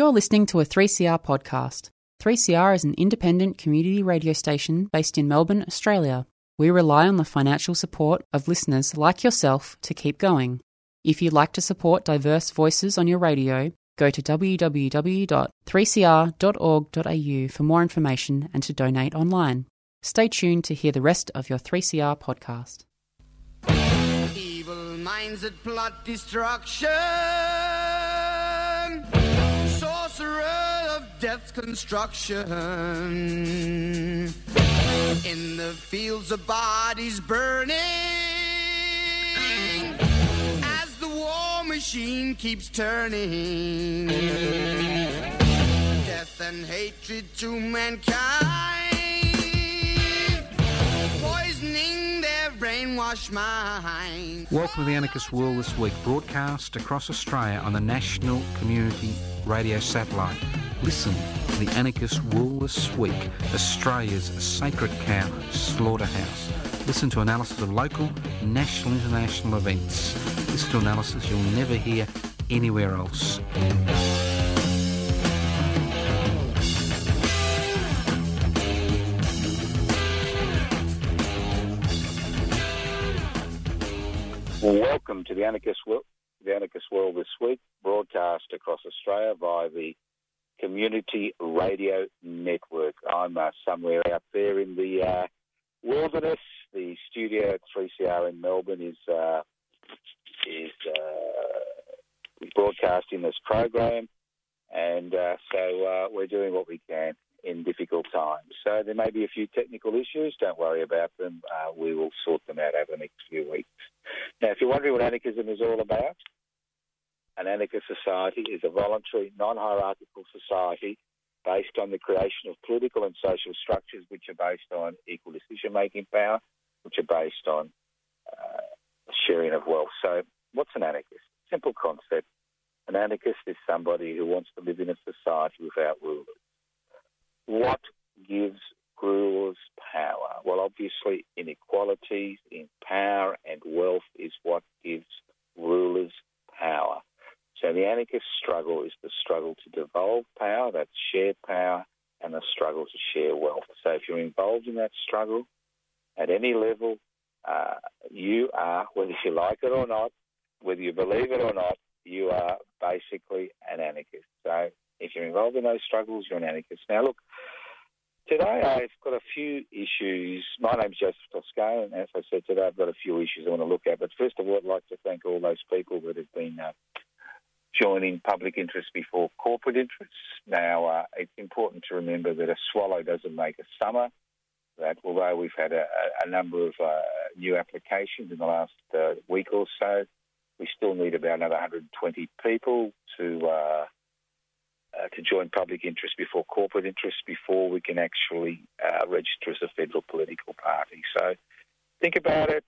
You're listening to a 3CR podcast. 3CR is an independent community radio station based in Melbourne, Australia. We rely on the financial support of listeners like yourself to keep going. If you'd like to support diverse voices on your radio, go to www.3cr.org.au for more information and to donate online. Stay tuned to hear the rest of your 3CR podcast. Evil minds that plot destruction. Death's construction. In the fields of bodies burning. As the war machine keeps turning. Death and hatred to mankind. Poisoning their brainwashed mind. Welcome to the Anarchist World this week, broadcast across Australia on the National Community Radio Satellite. Listen to the Anarchist World this week, Australia's sacred cow slaughterhouse. Listen to analysis of local, national, international events. Listen to analysis you'll never hear anywhere else. Welcome to the Anarchist World, the Anarchist World this week, broadcast across Australia via the Community Radio Network. I'm uh, somewhere out there in the uh, wilderness. The studio at 3CR in Melbourne is uh, is uh, broadcasting this program, and uh, so uh, we're doing what we can in difficult times. So there may be a few technical issues. Don't worry about them. We will sort them out over the next few weeks. Now, if you're wondering what anarchism is all about, an anarchist society is a voluntary, non-hierarchical society based on the creation of political and social structures which are based on equal decision-making power, which are based on uh, sharing of wealth. So what's an anarchist? Simple concept. An anarchist is somebody who wants to live in a society without rulers. What gives rulers power? Well, obviously, inequalities in power and wealth is what gives rulers power. So the anarchist struggle is the struggle to devolve power, that's share power, and the struggle to share wealth. So if you're involved in that struggle at any level, uh, you are, whether you like it or not, whether you believe it or not, you are basically an anarchist. So if you're involved in those struggles, you're an anarchist. Now, look, today I've got a few issues. My name's Joseph Toscano, and as I said today, I've got a few issues I want to look at. But first of all, I'd like to thank all those people that have been uh, joining public interest before corporate interests. Now, uh, it's important to remember that a swallow doesn't make a summer. That although we've had a, a number of uh, new applications in the last uh, week or so, we still need about another 120 people to uh, uh, to join public interest before corporate interest before we can actually uh, register as a federal political party. So think about it.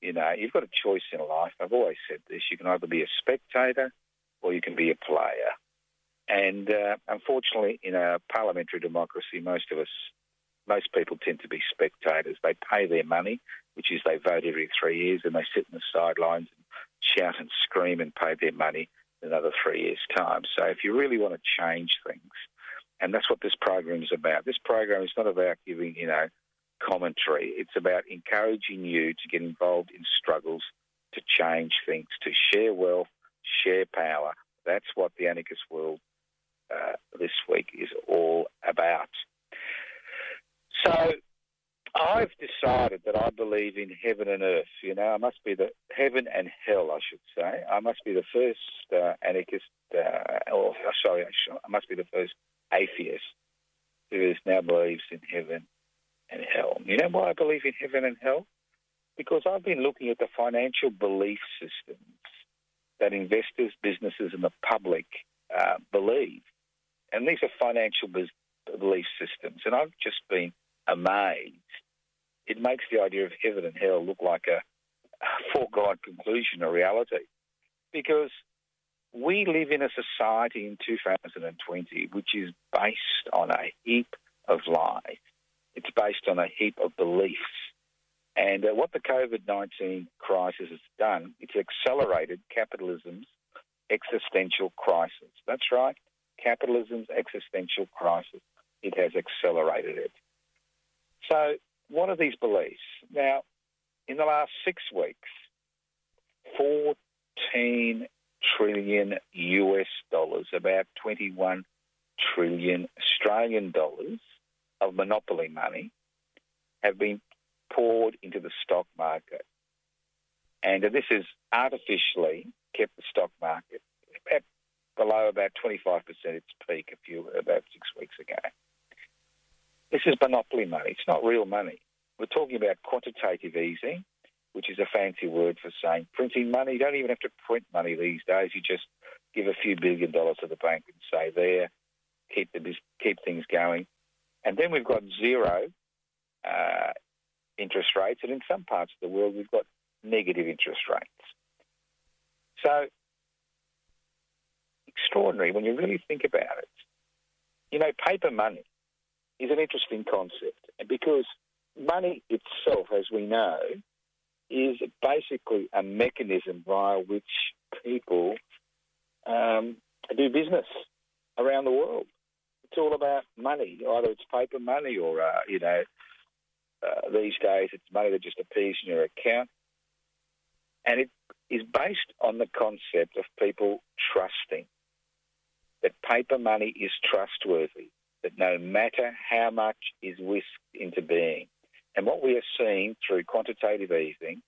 You know, you've got a choice in life. I've always said this. You can either be a spectator or you can be a player. And uh, unfortunately, in a parliamentary democracy, most of us, most people tend to be spectators. They pay their money, which is they vote every three years, and they sit in the sidelines and shout and scream and pay their money another three years' time. So if you really want to change things, and that's what this program is about. This program is not about giving, you know, commentary. It's about encouraging you to get involved in struggles to change things, to share wealth, share power. That's what the anarchist world uh, this week is all about. So I've decided that I believe in heaven and earth. You know, I must be the heaven and hell, I should say. I must be the first uh, anarchist, uh, or sorry, I must be the first atheist who now believes in heaven and hell. You know why I believe in heaven and hell? Because I've been looking at the financial belief systems that investors, businesses, and the public uh, believe. And these are financial belief systems. And I've just been amazed. It makes the idea of heaven and hell look like a, a foregone conclusion, a reality. Because we live in a society in 2020 which is based on a heap of lies. It's based on a heap of beliefs. And uh, what the COVID 19 crisis has done, it's accelerated capitalism's existential crisis. That's right, capitalism's existential crisis. It has accelerated it. So, what are these beliefs? Now, in the last six weeks, 14 trillion US dollars, about 21 trillion Australian dollars of monopoly money have been poured into the stock market. And this has artificially kept the stock market at below about 25% its peak a few about six weeks ago. This is monopoly money. It's not real money. We're talking about quantitative easing, which is a fancy word for saying printing money. You don't even have to print money these days. You just give a few billion dollars to the bank and say, there, keep the keep things going. And then we've got zero uh, interest rates, and in some parts of the world, we've got negative interest rates. So extraordinary when you really think about it. You know, paper money is an interesting concept, because money itself, as we know, is basically a mechanism via which people um, do business around the world. It's all about money. Either it's paper money or, uh, you know, uh, these days it's money that just appears in your account. And it is based on the concept of people trusting that paper money is trustworthy, that no matter how much is whisked into being, and what we are seeing through quantitative easing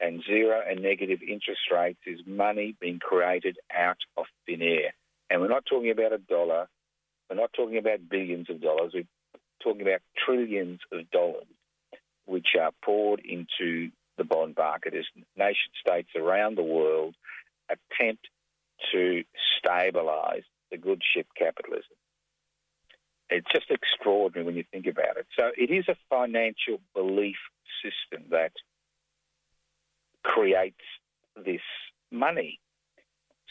and zero and negative interest rates is money being created out of thin air. And we're not talking about a dollar, we're not talking about billions of dollars, we're talking about trillions of dollars which are poured into the bond market as nation states around the world attempt to stabilise the good ship capitalism. It's just extraordinary when you think about it. So it is a financial belief system that creates this money.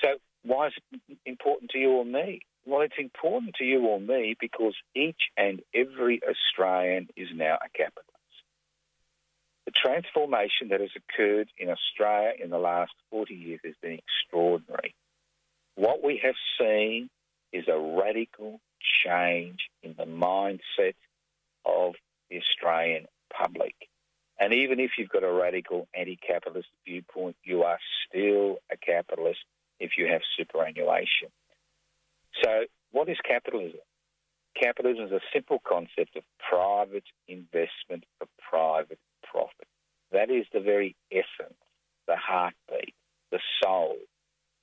So why is it important to you or me? Well, it's important to you or me because each and every Australian is now a capitalist. The transformation that has occurred in Australia in the last 40 years has been extraordinary. What we have seen is a radical change in the mindset of the Australian public. And even if you've got a radical anti capitalist viewpoint, you are still a capitalist if you have superannuation. So, what is capitalism? Capitalism is a simple concept of private investment for private profit. That is the very essence, the heartbeat, the soul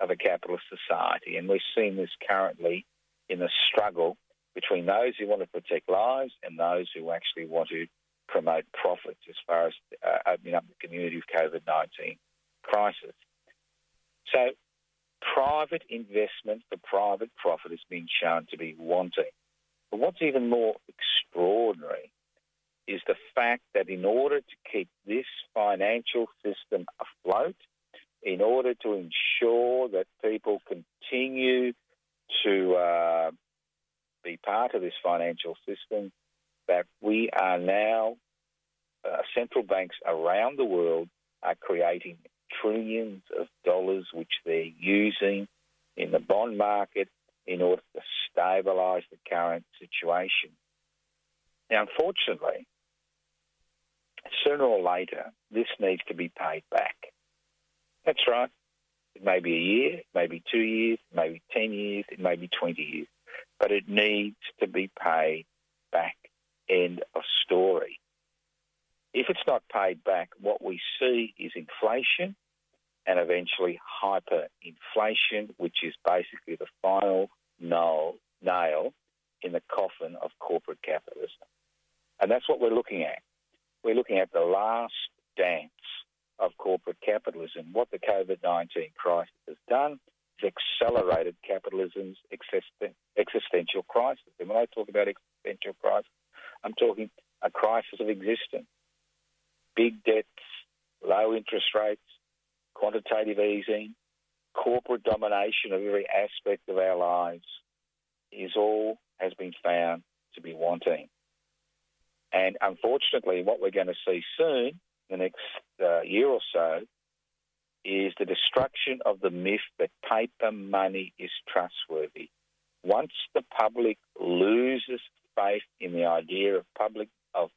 of a capitalist society. And we're seeing this currently in the struggle between those who want to protect lives and those who actually want to promote profits as far as uh, opening up the community of COVID 19 crisis. So, private investment for private profit has been shown to be wanting. But what's even more extraordinary is the fact that in order to keep this financial system afloat, in order to ensure that people continue to uh, be part of this financial system, that we are now, uh, central banks around the world are creating trillions of dollars which they're using in the bond market in order to stabilise the current situation. Now, unfortunately, sooner or later, this needs to be paid back. That's right. It may be a year, it may be two years, it may be 10 years, it may be 20 years, but it needs to be paid back. End of story. If it's not paid back, what we see is inflation and eventually hyperinflation, which is basically the final nail, in the coffin of corporate capitalism. And that's what we're looking at. We're looking at the last dance of corporate capitalism. What the COVID 19 crisis has done is accelerated capitalism's existential crisis. And when I talk about existential crisis, I'm talking a crisis of existence. Big debts, low interest rates, quantitative easing, corporate domination of every aspect of our lives is all has been found to be wanting. And unfortunately, what we're going to see soon, the next uh, year or so, is the destruction of the myth that paper money is trustworthy. Once the public loses faith in the idea of public of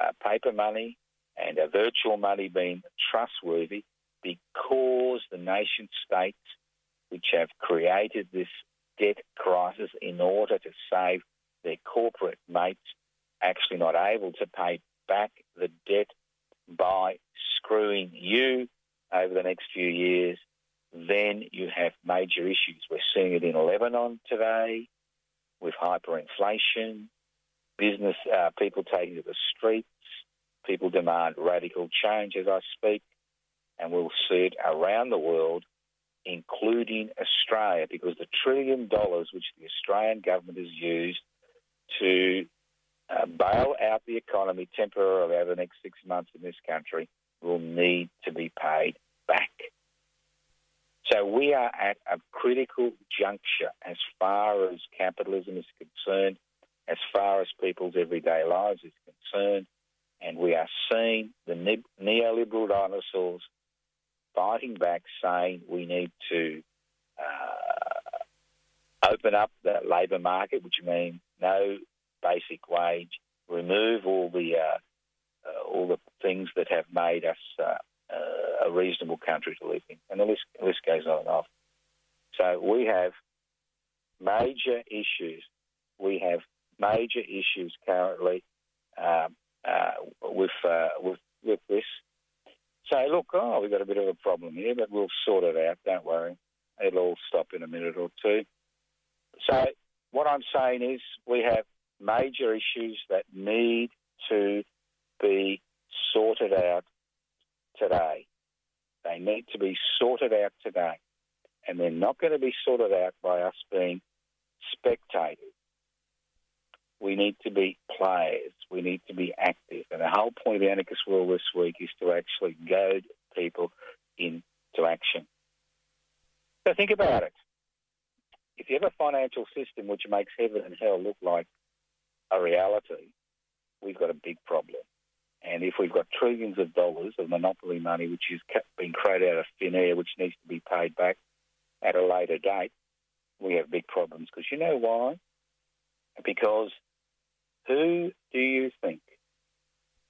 uh, paper money and a virtual money being trustworthy, because the nation states which have created this debt crisis in order to save their corporate mates actually not able to pay back the debt by screwing you over the next few years, then you have major issues. We're seeing it in Lebanon today with hyperinflation, business uh, people taking to the streets, people demand radical change as I speak, and we'll see it around the world, including Australia, because the trillion dollars which the Australian government has used to uh, bail out the economy temporarily over the next six months in this country will need to be paid back. So we are at a critical juncture as far as capitalism is concerned, as far as people's everyday lives is concerned, and we are seeing the neoliberal dinosaurs fighting back, saying we need to uh, open up the labour market, which means no basic wage, remove all the uh, uh, all the things that have made us uh, uh, a reasonable country to live in, and the list, the list goes on and on. So we have major issues. We have major issues currently uh, uh, with with with this. So look, oh, we've got a bit of a problem here, but we'll sort it out. Don't worry, it'll all stop in a minute or two. So what I'm saying is we have major issues that need to be sorted out today. They need to be sorted out today. And they're not going to be sorted out by us being spectators. We need to be players. We need to be active. And the whole point of the Anarchist World this week is to actually goad people into action. So think about it. If you have a financial system which makes heaven and hell look like a reality, we've got a big problem. And if we've got trillions of dollars of monopoly money which has been created out of thin air, which needs to be paid back at a later date, we have big problems. Because you know why? Because who do you think?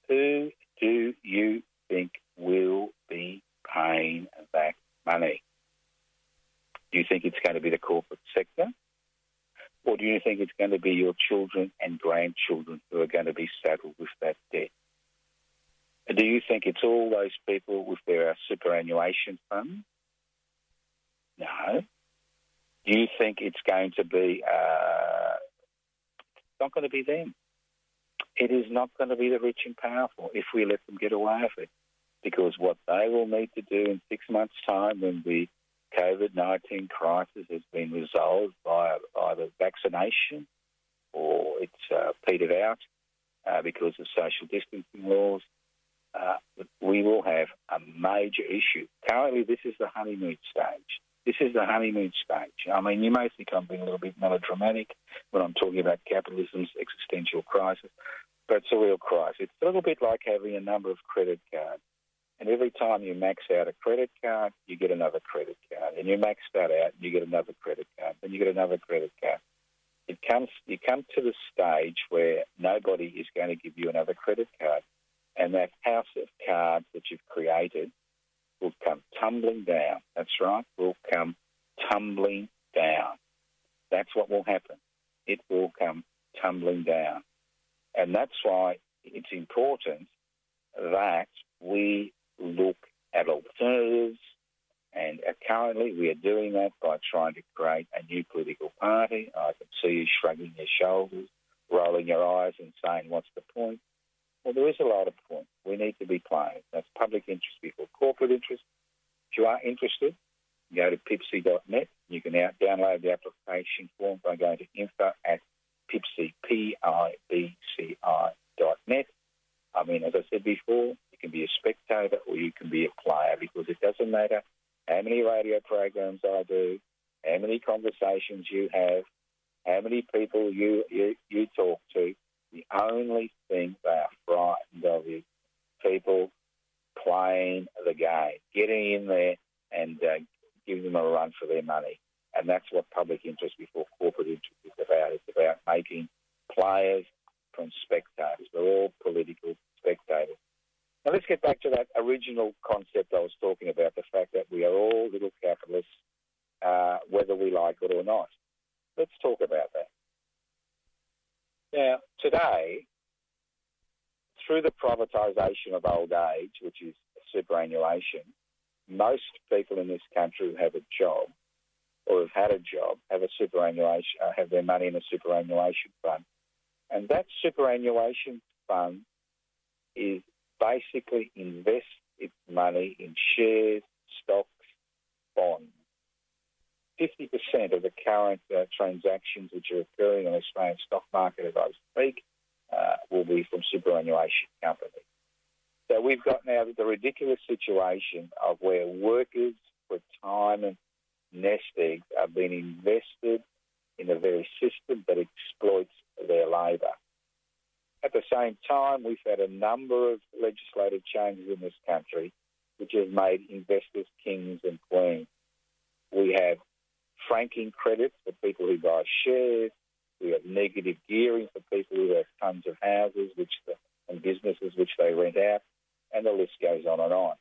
Who do you think will be paying that money? Do you think it's going to be the corporate sector? Or do you think it's going to be your children and grandchildren who are going to be saddled with that debt? Do you think it's all those people with their superannuation fund? No. Do you think it's going to be? Uh, it's not going to be them. It is not going to be the rich and powerful if we let them get away with it. Because what they will need to do in six months' time, when the COVID 19 crisis has been resolved by either vaccination or it's uh, petered out uh, because of social distancing laws, uh, we will have a major issue. Currently, this is the honeymoon stage. This is the honeymoon stage. I mean, you may think I'm being a little bit melodramatic when I'm talking about capitalism's existential crisis, but it's a real crisis. It's a little bit like having a number of credit cards. And every time you max out a credit card, you get another credit card. And you max that out, and you get another credit card. Then you get another credit card. It comes, you come to the stage where nobody is going to give you another credit card and that house of cards that you've created will come tumbling down. That's right, will come tumbling down. That's what will happen. It will come tumbling down. And that's why it's important that we look at alternatives. And uh, currently, we are doing that by trying to create a new political party. I can see you shrugging your shoulders, rolling your eyes, and saying, What's the point? Well, there is a lot of point. We need to be playing. That's public interest before corporate interest. If you are interested, go to PIBCI.net. You can out download the application form by going to info at PIBCI, P-I-B-C-I dot net. I mean, as I said before, you can be a spectator or you can be a player because it doesn't matter how many radio programs I do, how many conversations you have, how many people you, you, you talk to. The only thing they are frightened of is people playing the game, getting in there and uh, give them a run for their money. And that's what public interest before corporate interest is about. It's about making players from spectators. We're all political spectators. Now let's get back to that original concept I was talking about, the fact that we are all little capitalists, uh, whether we like it or not. Let's talk about that. Now, today, through the privatisation of old age, which is superannuation, most people in this country who have a job or have had a job have a superannuation, uh, have their money in a superannuation fund, and that superannuation fund is basically invest its money in shares, stocks, bonds. 50% of the current uh, transactions which are occurring on the Australian stock market as I speak uh, will be from superannuation companies. So we've got now the ridiculous situation of where workers' retirement nest eggs are being invested in a very system that exploits their labour. At the same time, we've had a number of legislative changes in this country which have made investors kings and queens. We have franking credits for people who buy shares. We have negative gearing for people who have tons of houses which the, and businesses which they rent out, and the list goes on and on.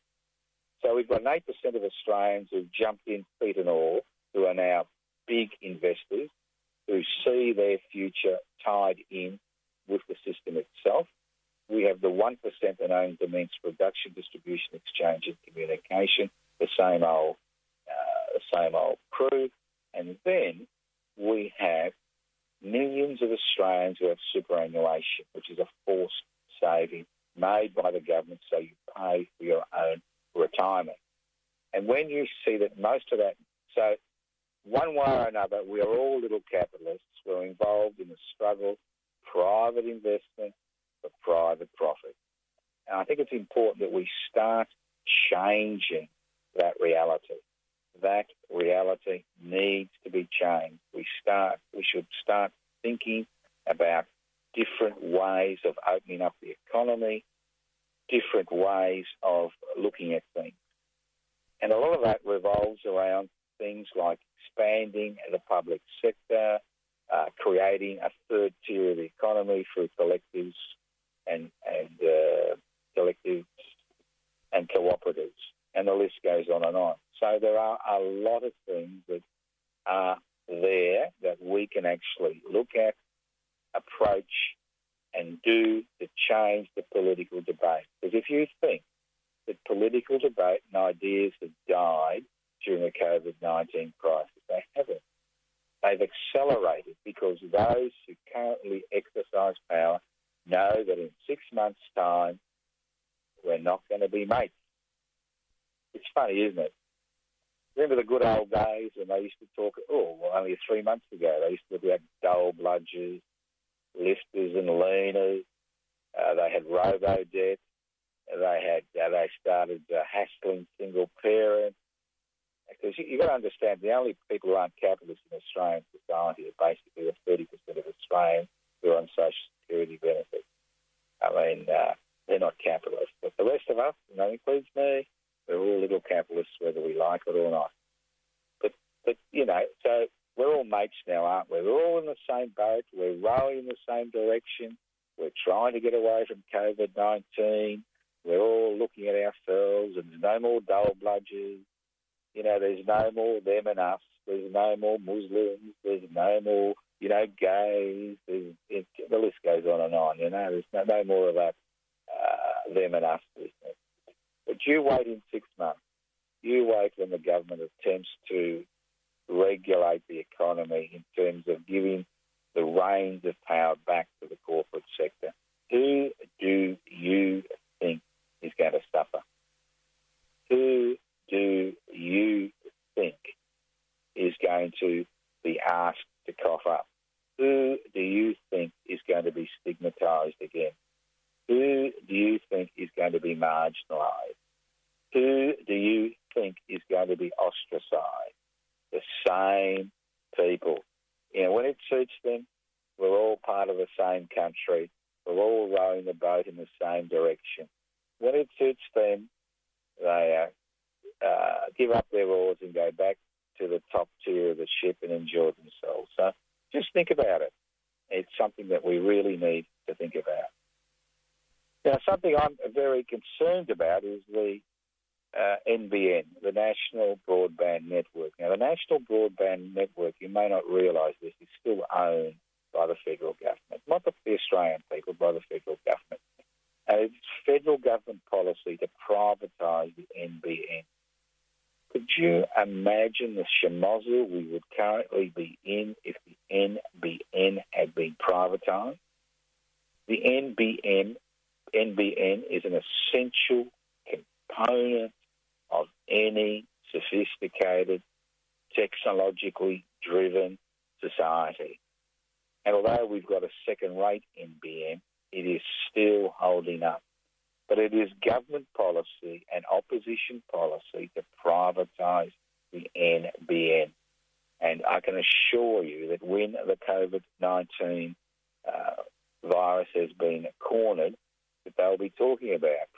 So we've got 8% of Australians who've jumped in feet and all, who are now big investors, who see their future tied in with the system itself. We have the 1% that owns the means production, distribution, exchange and communication, the same old, uh, the same old crew. And then we have millions of Australians who have superannuation, which is a forced saving made by the government so you pay for your own retirement. And when you see that most of that, so one way or another, we are all little capitalists. We're involved in the struggle, private investment for private profit. And I think it's important that we start changing that reality. That reality needs to be changed. We start. We should start thinking about different ways of opening up the economy, different ways of looking at things. And a lot of that revolves around things like expanding the public sector, uh, creating a third tier of the economy through collectives and, and uh, collectives and cooperatives. And the list goes on and on. So there are a lot of things that are there that we can actually look at, approach, and do to change the political debate. Because if you think that political debate and ideas have died during the COVID 19 crisis, they haven't. They've accelerated because those who currently exercise power know that in six months' time, we're not going to be mates. It's funny, isn't it? Remember the good old days when they used to talk, oh, well, only three months ago, they used to be about dole bludgers, lifters and leaners. Uh, they had robo debt. They had uh, they started uh, hassling single parents. Because you, you've got to understand, the only people who aren't capitalists in Australian society are basically the 30% of Australians who are on social security benefits. I mean, uh, they're not capitalists. But the rest of us, and that includes me, we're all little capitalists, whether we like it or not. But, but you know, so we're all mates now, aren't we? We're all in the same boat. We're rowing in the same direction. We're trying to get away from COVID 19. We're all looking at ourselves, and there's no more dole bludgers. You know, there's no more them and us. There's no more Muslims. There's no more, you know, gays. There's, it, the list goes on and on. You know, there's no, no more of that uh, them and us business. But you wait in six months. You wait when the government attempts to regulate the economy in terms of giving the reins of power back to the corporate sector. Who do you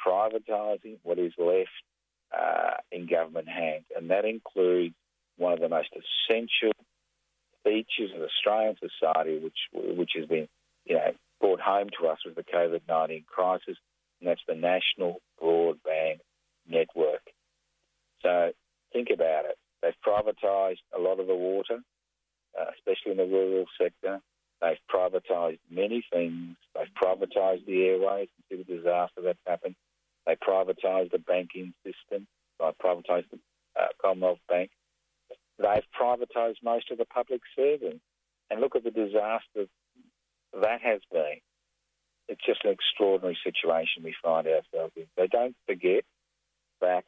privatising what is left uh, in government hands, and that includes one of the most essential features of Australian society, which which has been you know brought home to us with the COVID nineteen crisis, and that's the national broadband network. So think about it. They've privatised a lot of the water, uh, especially in the rural sector. They've privatised many things. They've privatised the airways. See the disaster that's happened. They privatised the banking system. They privatised the uh, Commonwealth Bank. They've privatised most of the public servants. And look at the disaster that has been. It's just an extraordinary situation we find ourselves in. They don't forget that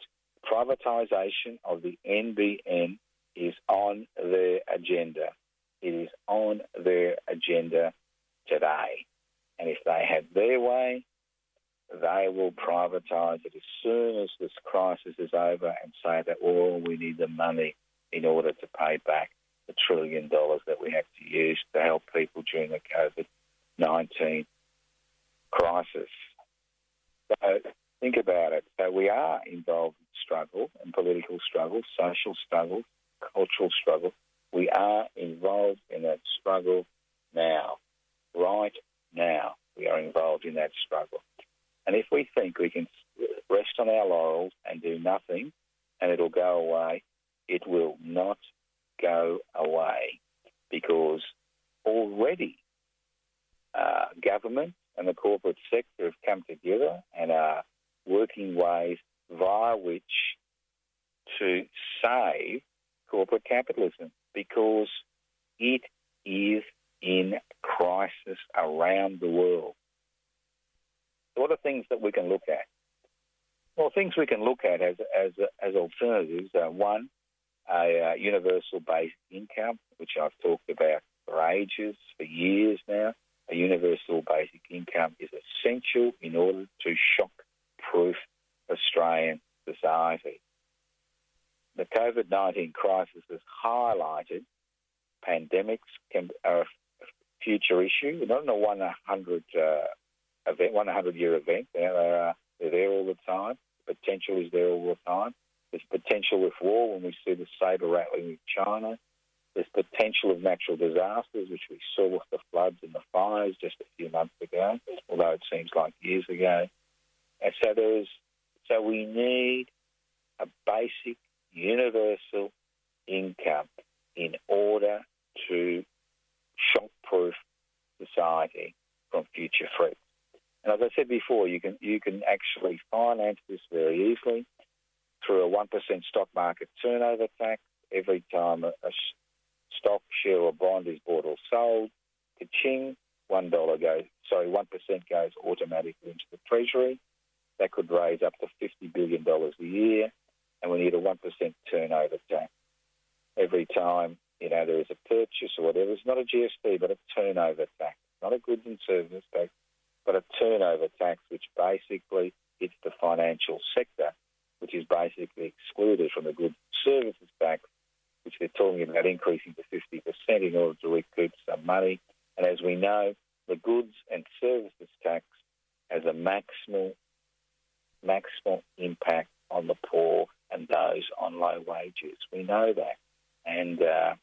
privatisation of the NBN is on their agenda. It is on their agenda today. And if they had their way, they will privatise it as soon as this crisis is over and say that, well, we need the money in order to pay back the trillion dollars that we have to use to help people during the COVID 19 crisis. So think about it. So we are involved in struggle and political struggle, social struggle, cultural struggle. We are involved in that struggle now, right now. We are involved in that struggle. And if we think we can rest on our laurels and do nothing and it'll go away, it will not go away because already uh, government and the corporate sector have come together and are working ways via which to save corporate capitalism because it is in crisis around the world. What are things that we can look at? Well, things we can look at as as as alternatives are one, a uh, universal basic income, which I've talked about for ages, for years now. A universal basic income is essential in order to shock-proof Australian society. The COVID 19 crisis has highlighted pandemics can, are a future issue, not in a 100 uh, event, 100 year event. They're, uh, they're there all the time. The potential is there all the time. There's potential with war when we see the saber rattling with China. There's potential of natural disasters, which we saw with the floods and the fires just a few months ago, although it seems like years ago. And so there's, so we need a basic universal income in order to shock-proof society from future threats. And as I said before, you can you can actually finance this very easily through a one percent stock market turnover tax every time a, a stock, share, or bond is bought or sold. Ka-ching, one dollar goes. Sorry, one percent goes automatically into the treasury. That could raise up to fifty billion dollars a year, and we need a one percent turnover tax every time you know there is a purchase or whatever. It's not a GST, but a turnover tax, not a goods and services tax, but a turnover tax, which basically hits the financial sector, which is basically excluded from the goods services tax, which they're talking about increasing to 50% in order to recoup some money. And as we know, the goods and services tax has a maximal maximal impact on the poor and those on low wages. We know that. And uh,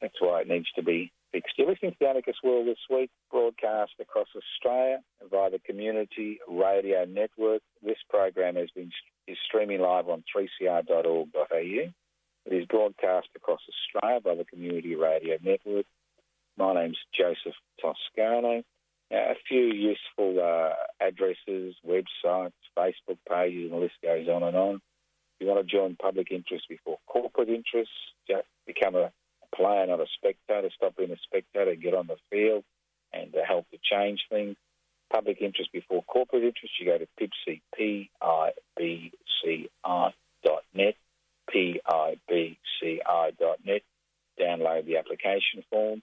that's why it needs to be fixed. You're listening to the Anarchist World this week, broadcast across Australia via the Community Radio Network. This program has been is streaming live on 3cr.org.au. It is broadcast across Australia by the Community Radio Network. My name's Joseph Toscano. Now, a few useful uh, addresses, websites, Facebook pages, and the list goes on and on. If you want to join public interest before corporate interest, become a player, not a spectator. Stop being a spectator, get on the field and help to change things. Public interest before corporate interest, you go to PIBCI, P-I-B-C-I dot net, dot net. Download the application form.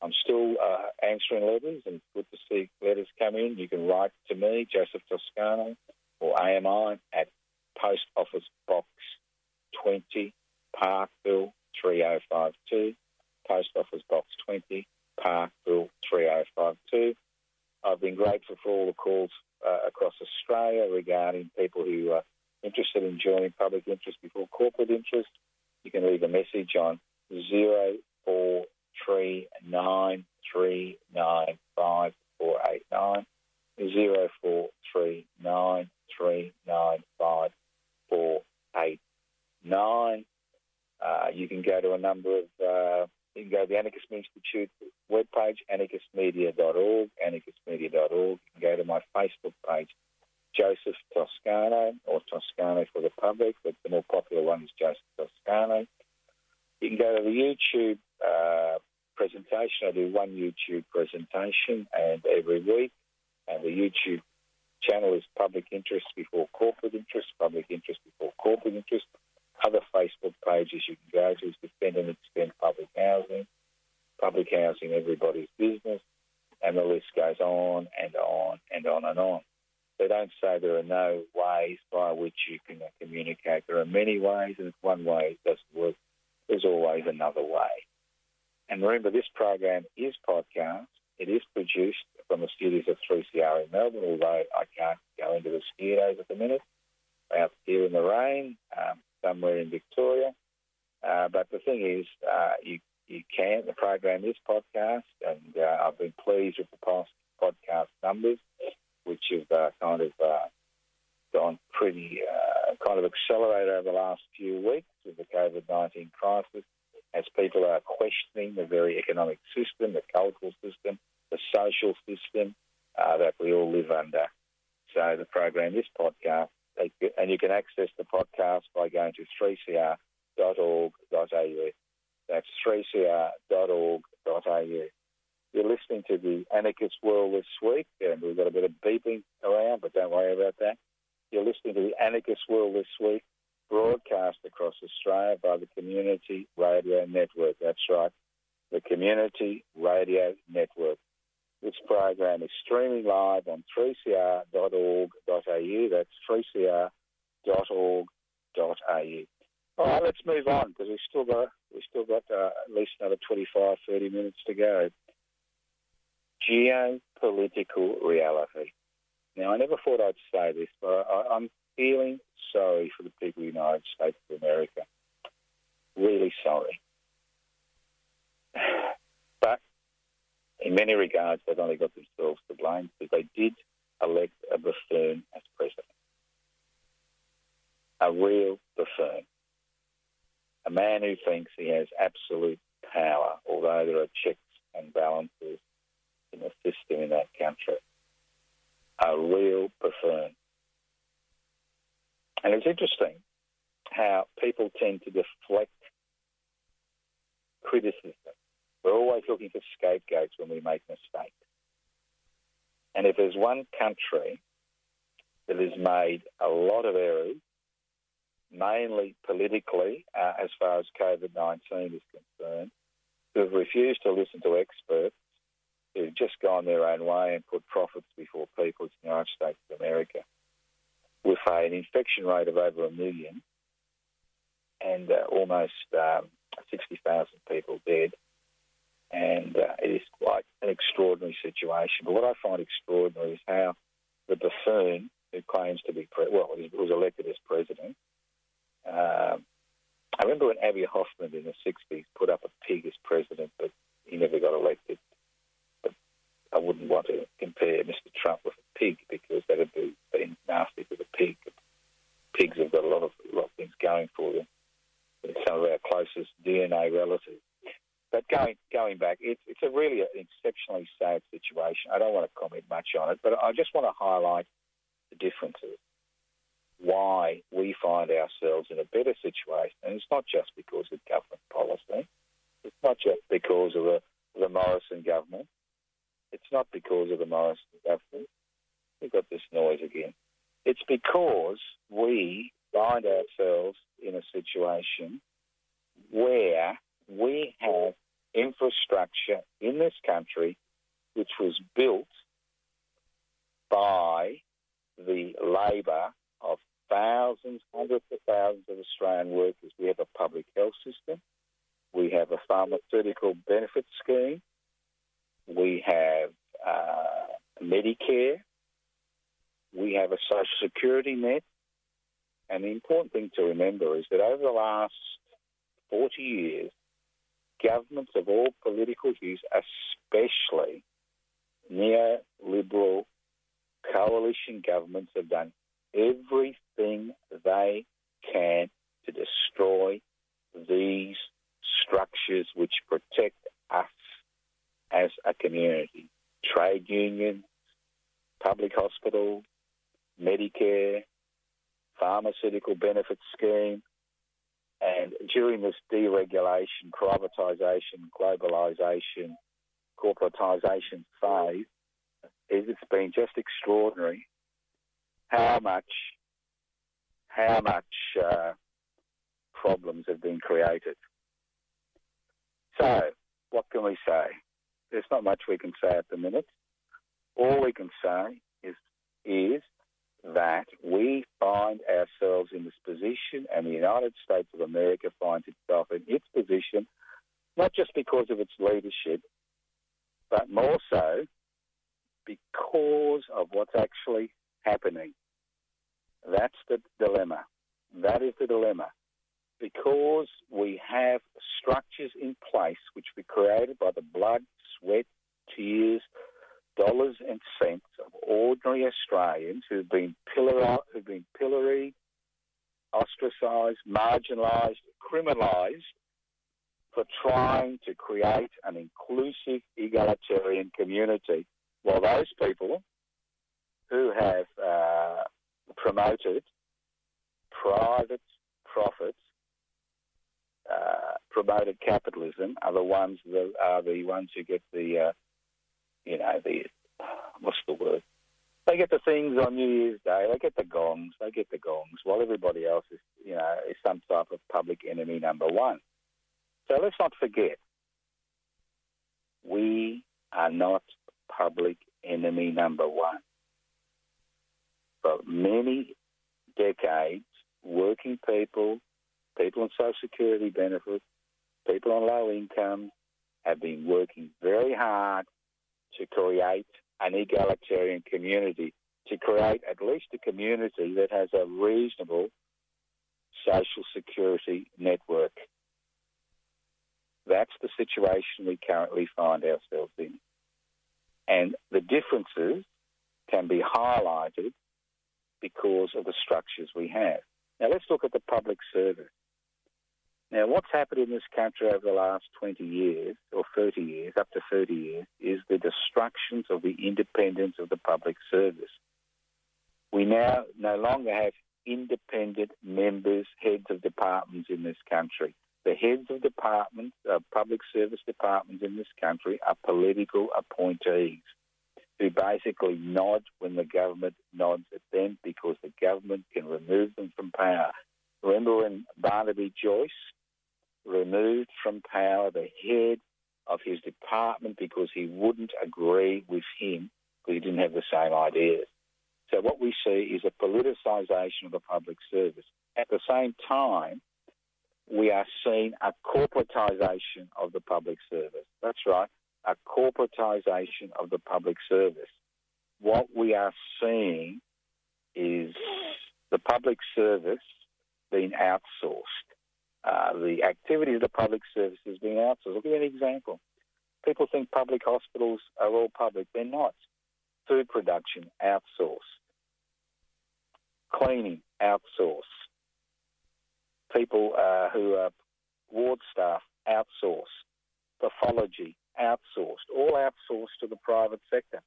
I'm still uh, answering letters, and good to see letters come in. You can write to me, Joseph Toscano, or AMI at Post Office Box 20, Parkville 3052, Post Office Box 20, Parkville 3052. I've been grateful for all the calls uh, across Australia regarding people who are interested in joining public interest before corporate interest. You can leave a message on 0439 395 0439 395 489. Uh, you can go to a number of, uh, you can go to the Anarchist Institute webpage, anarchistmedia.org, anarchistmedia.org. You can go to my Facebook page, Joseph Toscano, or Toscano for the public, but the more popular one is Joseph Toscano. You can go to the YouTube uh, presentation. I do one YouTube presentation and every week, and the YouTube channel is Public Interest Before Corporate Interest, Public Interest Before Corporate Interest Pages you can go to is Defend and Extend Public Housing, Public Housing Everybody's Business, and the list goes on and on and on and on. They don't say there are no ways by which you can communicate. There are many ways, and if one way doesn't work, there's always another way. And remember, this program is podcast. It is produced from the studios of 3CR in Melbourne, although can't go into the studios at the minute. Out here in the rain, um, somewhere in Victoria. Uh, but the thing is, uh, you you can. The program is podcast, and uh, I've been pleased with the past podcast numbers, which have uh, kind of uh, gone pretty uh, kind of accelerated over the last few weeks with the COVID nineteen crisis, as people are questioning the very economic system, the cultural system, the social system that we all live under. So the program is podcast and you can access the podcast by going to 3cr.org.au. That's 3cr.org.au. You're listening to the Anarchist World this week, and we've got a bit of beeping around, but don't worry about that. You're listening to the Anarchist World this week, broadcast across Australia by the Community Radio Network. That's right, the Community Radio Network. This program is streaming live on 3cr.org.au. That's 3cr.org.au. All right, let's move on because we've still got we've still got uh, at least another 25, 30 minutes to go. Geopolitical reality. Now, I never thought I'd say this, but I, I'm feeling sorry for the people of the United States of America. Really sorry. But in many regards, they've only got themselves to blame because they did elect a buffoon as president. A real buffoon. A man who thinks he has absolute power, although there are checks and balances in the system in that country. A real buffoon. And it's interesting how people tend to deflect criticism we're always looking for scapegoats when we make mistakes. And if there's one country that has made a lot of errors, mainly politically, uh, as far as COVID 19 is concerned, who have refused to listen to experts, who've just gone their own way and put profits before people, it's the United States of America. With an infection rate of over a million and uh, almost um, 60,000 people dead, and uh, it is quite an extraordinary situation. But what I find extraordinary is how the buffoon who claims to be pre- well, was elected as president, Um, I remember when Abbie Hoffman in the 60s put up a pig as president, but he never got elected. But I wouldn't want to compare Mr. Trump with a pig because that would be being nasty to the pig. Pigs have got a lot of, a lot of things going for them. They're some of our closest DNA relatives. But going going back, it's it's a really an exceptionally sad situation. I don't want to comment much on it, but I just want to highlight the differences. Why we find ourselves in a better situation, and it's not just because of government policy. It's not just because of the, the Morrison government. It's not because of the Morrison government. We've got this noise again. It's because we find ourselves in a situation where we have infrastructure in this country which was built by the labour of thousands, hundreds of thousands of Australian workers. We have a public health system. We have a pharmaceutical benefit scheme. We have uh, Medicare. We have a social security net. Important thing to remember is that over the last 40 years, governments of all political hues, especially neoliberal coalition governments, have done everything they can to destroy these structures which protect us as a community. Trade unions, public hospitals, Medicare, pharmaceutical benefit scheme, and during this deregulation, privatisation, globalisation, corporatisation phase, it's been just extraordinary how much how much uh, problems have been created. So, what can we say? There's not much we can say at the minute. All we can say is is that we find ourselves in this position, and the United States of America finds itself in its position, not just because of its leadership, but more so because of what's actually happening. That's the dilemma. That is the dilemma. Because we have structures in place which were created by the blood, sweat, tears, dollars and cents of ordinary Australians who've been pillar, who've been pilloried, ostracised, marginalised, criminalised for trying to create an inclusive, egalitarian community, while those people who have uh, promoted private profits, uh, promoted capitalism, are the ones that are the ones who get the uh, you know, the what's the word? They get the things on New Year's Day. They get the gongs. They get the gongs, while everybody else is, you know, is some type of public enemy number one. So let's not forget, we are not public enemy number one. For many decades, working people, people on Social Security benefits, people on low income have been working very hard to create an egalitarian community, to create at least a community that has a reasonable social security network. That's the situation we currently find ourselves in. And the differences can be highlighted because of the structures we have. Now let's look at the public service. Now, what's happened in this country over the last 20 years, or 30 years, up to 30 years, is the destructions of the independence of the public service. We now no longer have independent members, heads of departments in this country. The heads of departments, uh, public service departments in this country are political appointees who basically nod when the government nods at them because the government can remove them from power. Remember when Barnaby Joyce removed from power the head of his department because he wouldn't agree with him because he didn't have the same ideas. So what we see is a politicisation of the public service. At the same time, we are seeing a corporatisation of the public service. That's right, a corporatisation of the public service. What we are seeing is the public service being outsourced. Uh, the activities of the public service has been outsourced. I'll give you an example. People think public hospitals are all public. They're not. Food production, outsourced. Cleaning, outsourced. People uh, who are ward staff, outsourced. Pathology, outsourced. All outsourced to the private sector.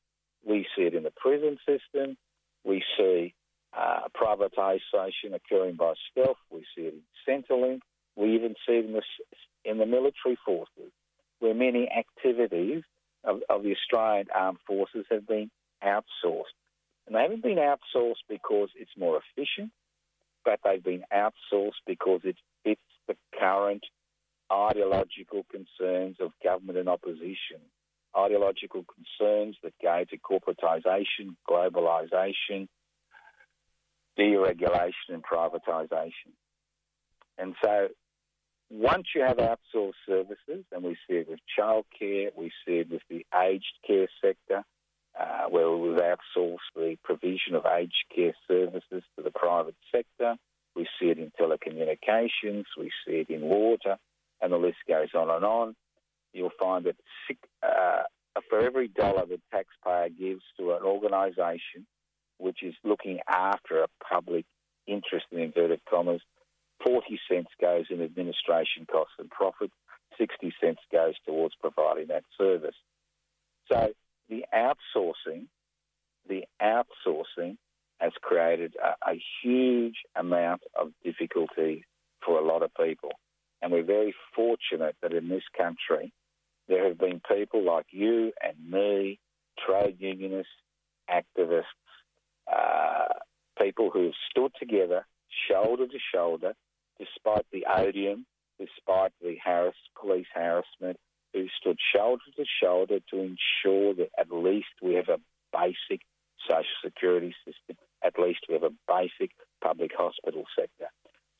We see it in the prison system. We see uh, privatisation occurring by stealth. We see it in Centrelink. We even see the, in the military forces, where many activities of, of the Australian armed forces have been outsourced. And they haven't been outsourced because it's more efficient, but they've been outsourced because it fits the current ideological concerns of government and opposition. Ideological concerns that go to corporatisation, globalisation, deregulation, and privatisation. And so once you have outsourced services, and we see it with childcare, we see it with the aged care sector, uh, where we've outsourced the provision of aged care services to the private sector. We see it in telecommunications, we see it in water, and the list goes on and on. You'll find that uh, for every dollar the taxpayer gives to an organisation which is looking after a public interest in inverted commas, 40 cents goes in administration costs and profit, 60 cents goes towards providing that service. So the outsourcing, the outsourcing has created a, a huge amount of difficulty for a lot of people. And we're very fortunate that in this country there have been people like you and me, trade unionists, activists, uh, people who have stood together, shoulder to shoulder, despite the odium, despite the harass, police harassment, who stood shoulder to shoulder to ensure that at least we have a basic social security system, at least we have a basic public hospital sector.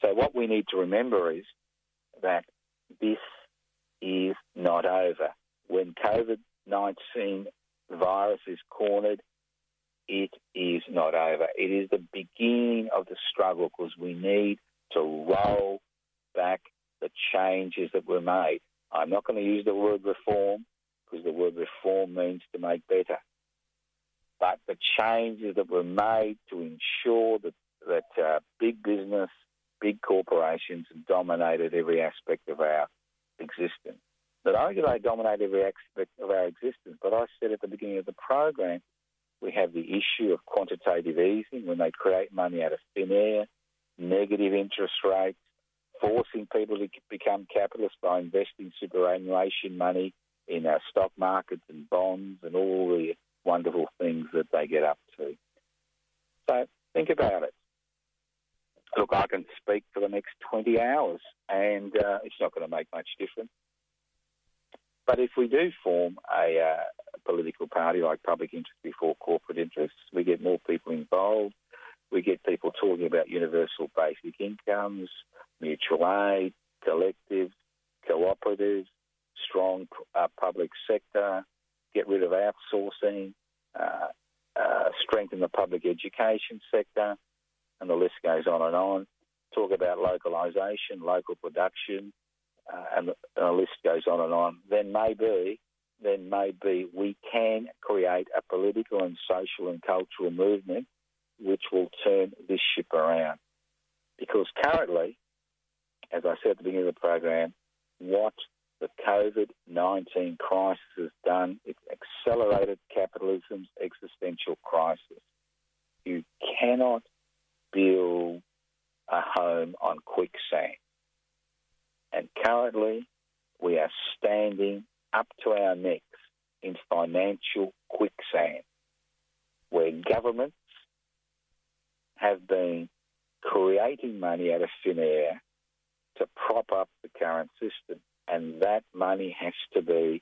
So what we need to remember is that this is not over. When COVID-19 virus is cornered, it is not over. It is the beginning of the struggle because we need to roll back the changes that were made. I'm not going to use the word reform because the word reform means to make better. But the changes that were made to ensure that, that uh, big business, big corporations dominated every aspect of our existence. Not only do they dominate every aspect of our existence, but I said at the beginning of the program, we have the issue of quantitative easing when they create money out of thin air, negative interest rates, forcing people to become capitalists by investing superannuation money in our stock markets and bonds and all the wonderful things that they get up to. So think about it. Look, I can speak for the next 20 hours and uh, it's not going to make much difference. But if we do form a, uh, political party like public interest before corporate interests, we get more people involved. We get people talking about universal basic incomes, mutual aid, collectives, cooperatives, strong uh, public sector, get rid of outsourcing, uh, uh, strengthen the public education sector, and the list goes on and on. Talk about localisation, local production, uh, and, the, and the list goes on and on. Then maybe, then maybe we can create a political and social and cultural movement which will turn this ship around. Because currently, as I said at the beginning of the program, what the COVID 19 crisis has done, it's accelerated capitalism's existential crisis. You cannot build a home on quicksand. And currently, we are standing up to our necks in financial quicksand, where governments have been creating money out of thin air to prop up the current system, and that money has to be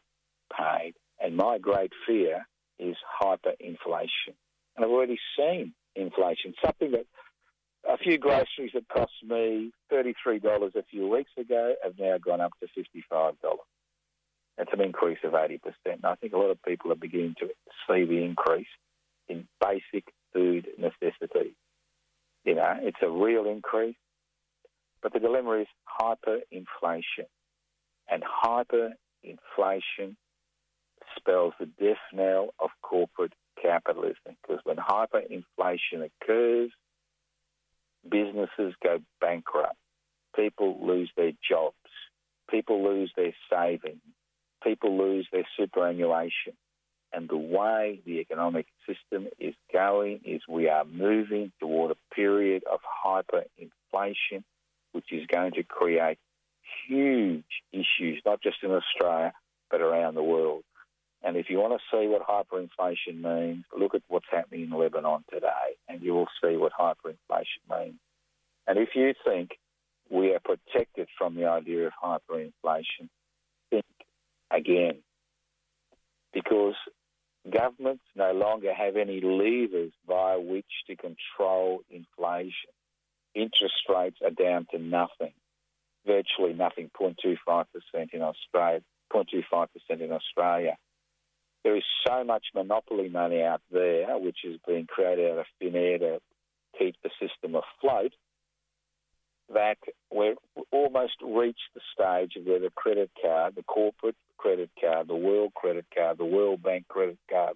paid. And my great fear is hyperinflation. And I've already seen inflation, something that a few groceries that cost me $33 a few weeks ago have now gone up to $55. That's an increase of 80%. And I think a lot of people are beginning to see the increase in basic food necessities. You know, it's a real increase. But the dilemma is hyperinflation. And hyperinflation spells the death knell of corporate capitalism because when hyperinflation occurs, businesses go bankrupt, people lose their jobs, people lose their savings, people lose their superannuation. And the way the economic system is going is we are moving toward a period of hyperinflation, which is going to create huge issues, not just in Australia, but around the world. And if you want to see what hyperinflation means, look at what's happening in Lebanon today, and you will see what hyperinflation means. And if you think we are protected from the idea of hyperinflation, think again. Because governments no longer have any levers by which to control inflation. Interest rates are down to nothing, virtually nothing, 0.25% in Australia, 0.25% in Australia. There is so much monopoly money out there, which is being created out of thin air to keep the system afloat, that we've almost reached the stage where the credit card, the corporate credit card, the world credit card, the World Bank credit card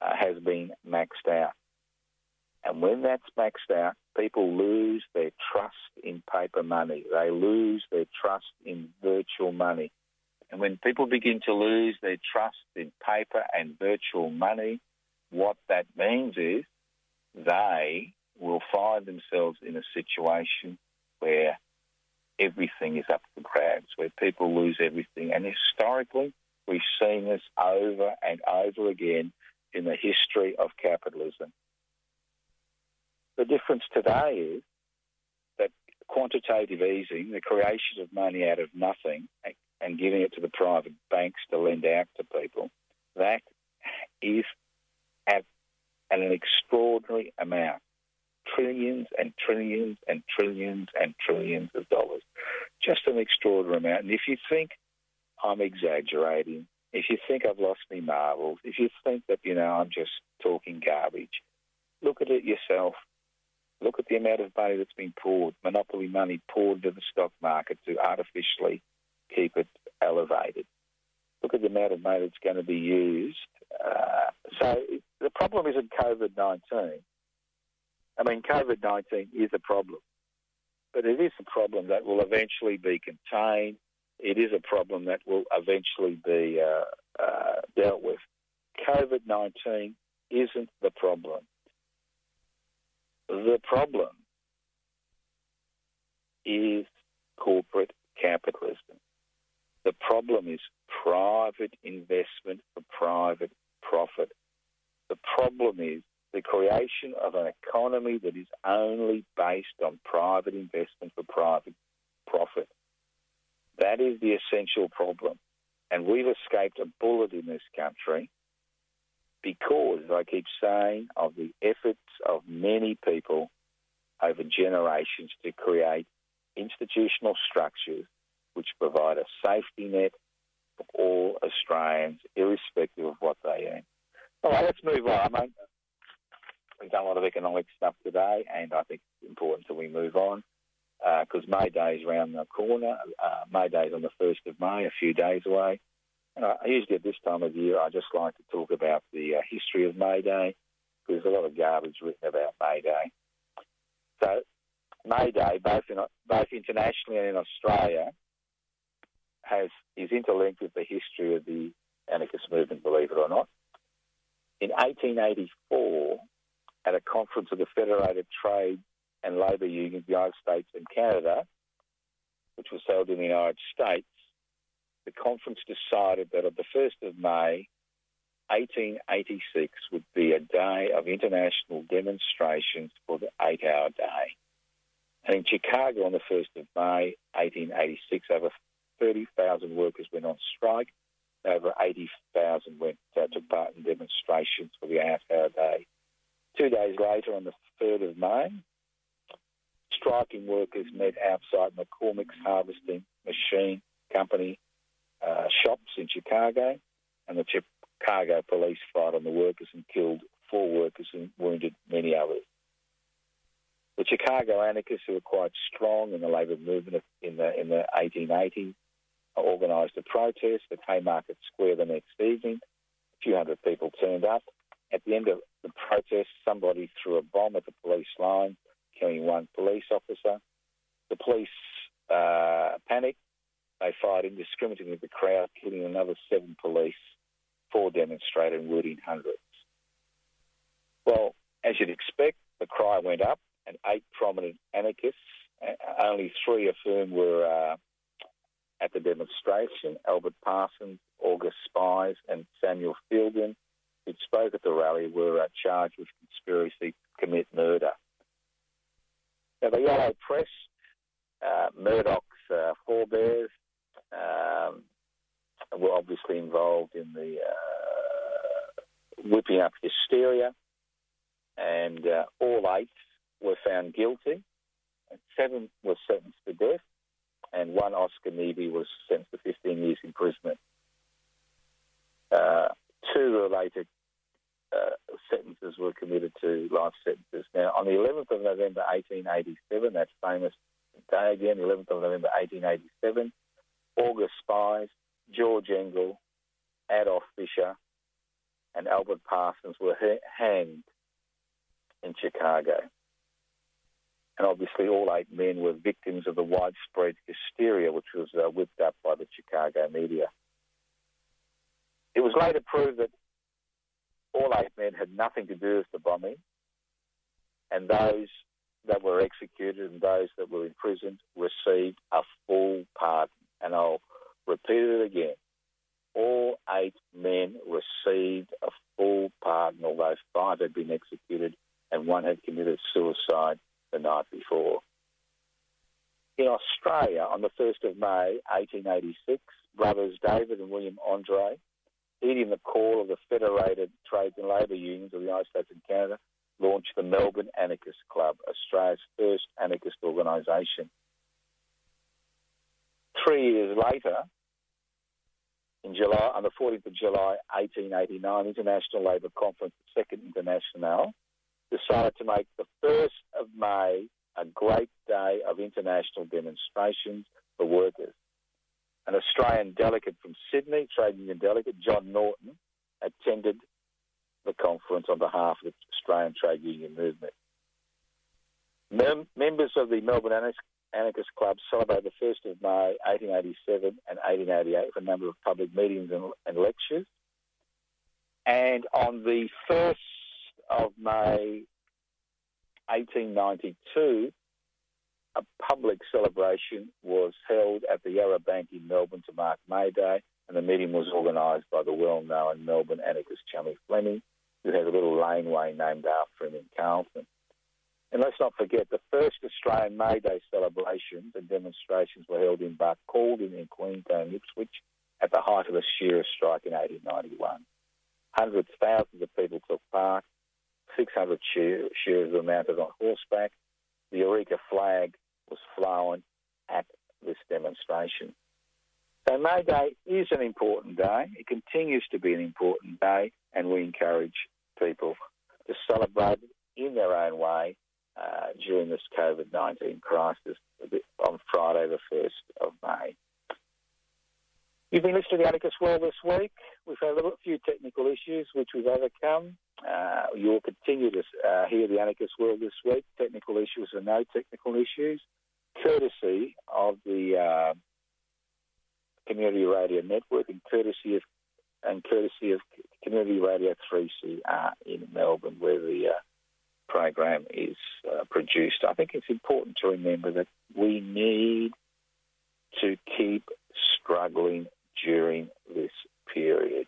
uh, has been maxed out. And when that's maxed out, people lose their trust in paper money. They lose their trust in virtual money. And when people begin to lose their trust in paper and virtual money, what that means is they will find themselves in a situation where everything is up for grabs, where people lose everything. And historically, we've seen this over and over again in the history of capitalism. The difference today is that quantitative easing, the creation of money out of nothing and giving it to the private banks to lend out to people, that is at, at an extraordinary amount trillions and trillions and trillions and trillions of dollars. Just an extraordinary amount. And if you think I'm exaggerating, if you think I've lost me marbles, if you think that, you know, I'm just talking garbage, look at it yourself. Look at the amount of money that's been poured, monopoly money poured into the stock market to artificially keep it elevated. Look at the amount of money that's going to be used. Uh, so the problem isn't COVID 19. I mean, COVID 19 is a problem, but it is a problem that will eventually be contained. It is a problem that will eventually be uh, uh, dealt with. COVID 19 isn't the problem. The problem is corporate capitalism. The problem is private investment for private profit. The problem is the creation of an economy that is only based on private investment for private profit. That is the essential problem. And we've escaped a bullet in this country because, as I keep saying, of the efforts of many people over generations to create institutional structures which provide a safety net for all Australians, irrespective of what they earn. All right, let's move on. We've done a lot of economic stuff today, and I think it's important that we move on because uh, May Day is around the corner. Uh, May Day is on the 1st of May, a few days away. And I, usually at this time of year, I just like to talk about the uh, history of May Day because there's a lot of garbage written about May Day. So, May Day, both, in, both internationally and in Australia, has is interlinked with the history of the anarchist movement, believe it or not. In 1884, at a conference of the Federated Trade and Labour Unions, the United States and Canada, which was held in the United States, the conference decided that on the 1st of May, 1886 would be a day of international demonstrations for the eight hour day. And in Chicago on the 1st of May, 1886, over 30,000 workers went on strike. Over 80,000 went uh, took part in demonstrations for the eight hour day. Two days later, on the 3rd of May, striking workers met outside McCormick's Harvesting Machine Company uh, shops in Chicago, and the Chicago police fired on the workers and killed four workers and wounded many others. The Chicago anarchists, who were quite strong in the labour movement in the in the 1880s, organised a protest at Haymarket Square the next evening. A few hundred people turned up. At the end of the protest, somebody threw a bomb at the police line, killing one police officer. The police uh, panicked. They fired indiscriminately at the crowd, killing another seven police, four demonstrators, and wounding hundreds. Well, as you'd expect, the cry went up, and eight prominent anarchists, only three of whom were uh, at the demonstration Albert Parsons, August Spies, and Samuel Fielden, spoke at the rally, were uh, charged with conspiracy to commit murder. Now, the Yellow Press, uh, Murdoch's uh, forebears, um, were obviously involved in the uh, whipping up hysteria, and uh, all eight were found guilty. Seven were sentenced to death, and one Oscar Neebe was sentenced to 15 years imprisonment. Uh, two related uh, sentences were committed to life sentences. Now, on the 11th of November 1887, that famous day again, 11th of November 1887, August Spies, George Engel, Adolf Fischer, and Albert Parsons were ha- hanged in Chicago. And obviously, all eight men were victims of the widespread hysteria which was uh, whipped up by the Chicago media. It was later proved that all eight men had nothing to do with the bombing, and those that were executed and those that were imprisoned received a full pardon. And I'll repeat it again. All eight men received a full pardon, although five had been executed and one had committed suicide the night before. In Australia, on the 1st of May 1886, brothers David and William Andrade, heeding the call of the Federated Trades and Labour Unions of the United States and Canada, launched the Melbourne Anarchist Club, Australia's first anarchist organisation. Three years later, in July, on the 14th of July 1889, International Labour Conference, the Second International, decided to make the 1st of May a great day of international demonstrations for workers. An Australian delegate from Sydney, trade union delegate, John Norton, attended the conference on behalf of the Australian trade union movement. Mem- members of the Melbourne Anarchist Club celebrated the 1st of May 1887 and 1888 with a number of public meetings and, and lectures. And on the 1st of May 1892, a public celebration was held at the Yarra Bank in Melbourne to mark May Day, and the meeting was organised by the well-known Melbourne anarchist Chummy Fleming, who has a little laneway named after him in Carlton. And let's not forget, the first Australian May Day celebrations and demonstrations were held in Buck Calden in Queensland, Ipswich, at the height of the shearer strike in 1891. Hundreds, thousands of people took part, 600 shearers were mounted on horseback. The Eureka flag was flown at this demonstration. So May Day is an important day. It continues to be an important day, and we encourage people to celebrate in their own way uh, during this COVID 19 crisis on Friday, the 1st of May. You've been listening to the Anarchist World this week. We've had a few technical issues which we've overcome. Uh, you'll continue to uh, hear the Anarchist World this week. Technical issues or no technical issues, courtesy of the uh, Community Radio Network and courtesy of and courtesy of Community Radio 3CR in Melbourne, where the uh, program is uh, produced. I think it's important to remember that we need to keep struggling during this period.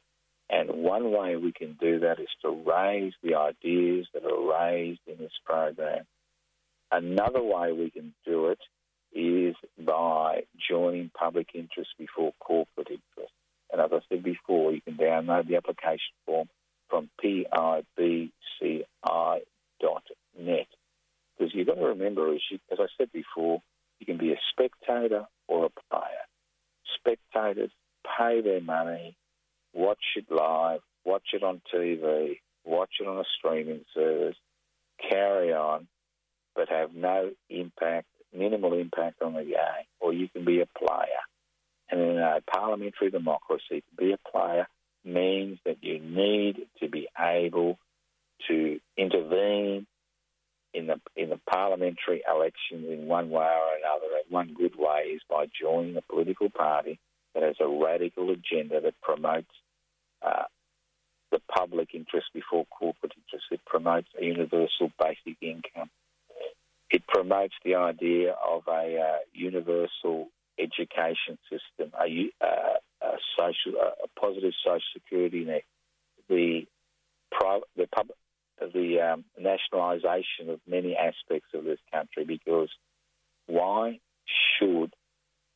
And one way we can do that is to raise the ideas that are raised in this program. Another way we can do it is by joining public interest before corporate interest. And as I said before, you can download the application form from pibci.net. Because you've got to remember, as, you, as I said before, you can be a spectator or a player. Spectators pay their money, watch it live, watch it on TV, watch it on a streaming service, carry on. but have no impact, minimal impact on the game, or you can be a player. And in a parliamentary democracy, to be a player means that you need to be able to intervene in the in the parliamentary elections in one way or another. And one good way is by joining a political party that has a radical agenda that promotes uh, the public interest before corporate interest. It promotes a universal basic income. It promotes the idea of a uh, universal education system, a, uh, a social, a positive social security net, the the pub, the um, nationalisation of many aspects of this country. Because why should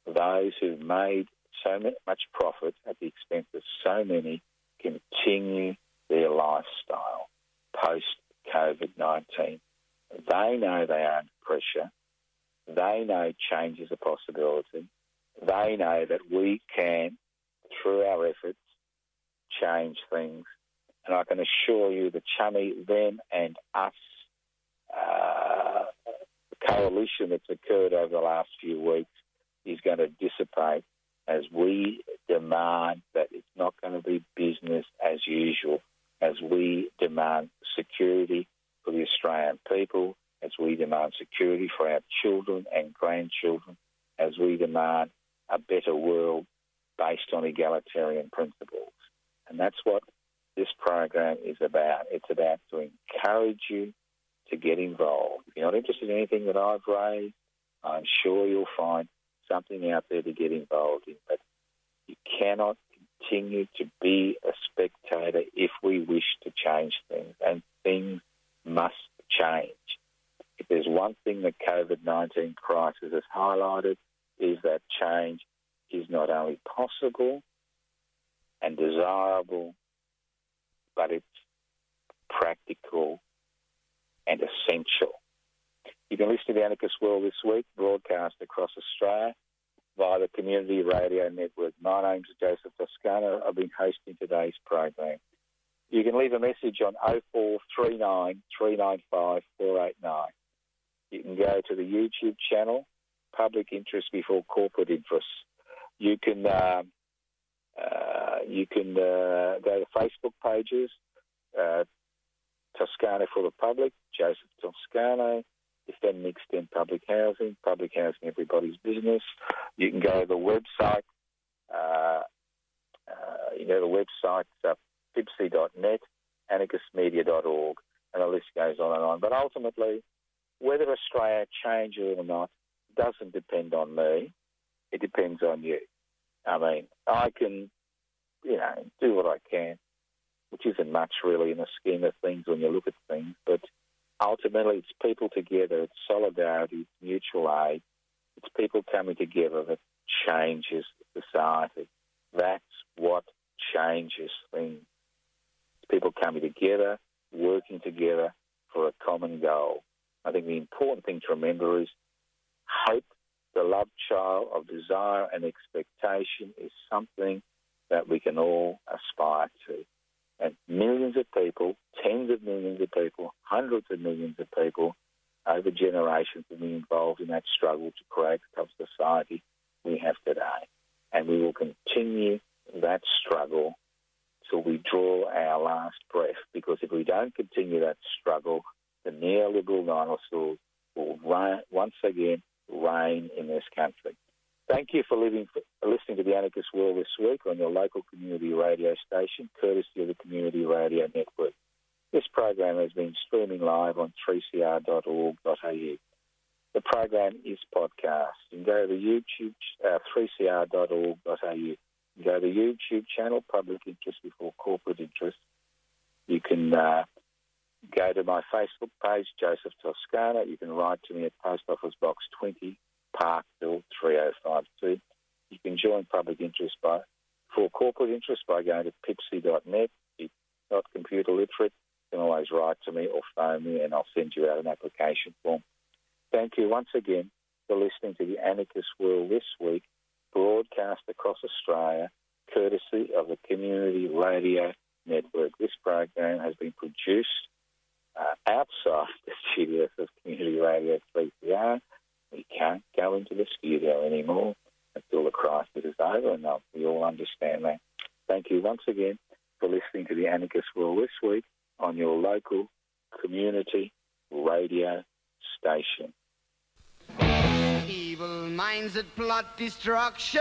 those who've made so much profit at the expense of so many continue their lifestyle post COVID 19. They know they are under pressure. They know change is a possibility. They know that we can, through our efforts, change things. And I can assure you the chummy, them and us uh, coalition that's occurred over the last few weeks is going to dissipate as we demand that it's not going to be business as usual, as we demand security for the Australian people, as we demand security for our children and grandchildren, as we demand a better world based on egalitarian principles. And that's what this program is about. It's about to encourage you to get involved. If you're not interested in anything that I've raised, I'm sure you'll find something out there to get involved in. But you cannot continue to be a spectator if we wish to change things, and things must change. If there's one thing the COVID 19 crisis has highlighted, is that change is not only possible and desirable, but it's practical and essential. You can listen to the Anarchist World this week, broadcast across Australia via the Community Radio Network. My name's Joseph Toscano. I've been hosting today's program. You can leave a message on 0439 395 489. You can go to the YouTube channel, Public Interest Before Corporate Interests. You can uh, uh, you can uh, go to Facebook pages, uh, Toscano for the Public, Joseph Toscano, Defend in Public Housing, Public Housing Everybody's Business. You can go to the website, uh, uh, you know, the website, uh, pibci.net, anarchistmedia.org, and the list goes on and on. But ultimately, whether Australia changes or not doesn't depend on me. It depends on you. I mean, I can, you know, do what I can, which isn't much really in the scheme of things when you look at things, but ultimately it's people together, it's solidarity, it's mutual aid, it's people coming together that changes society. That's what changes things. It's people coming together, working together for a common goal. I think the important thing to remember is hope, the love child of desire and expectation, is something that we can all aspire to. And millions of people, tens of millions of people, hundreds of millions of people over generations have been involved in that struggle to create the of society we have today. And we will continue that struggle till we draw our last breath. Because if we don't continue that struggle, the neoliberal dinosaurs will once again reign in this country. Thank you for, living, for listening to the Anarchist World this week on your local community radio station, courtesy of the Community Radio Network. This program has been streaming live on 3cr.org.au. The program is podcast. You can go to the YouTube, uh, 3cr.org.au. Go to YouTube channel, Public Interest Before Corporate Interest. You can uh, go to my Facebook page, Joseph Toscano. You can write to me at Post Office Box 20, Parkville 3052. You can join public interest by for corporate interest by going to pibci.net. If not computer literate, you can always write to me or phone me and I'll send you out an application form. Thank you once again for listening to the Anarchist World this week, broadcast across Australia, courtesy of the Community Radio Network. This program has been produced uh, outside the studios of Community Radio 3CR. We can't go into the studio anymore until the crisis is over, and we all understand that. Thank you once again for listening to the Anarchist World this week on your local community radio station. Evil minds that plot destruction.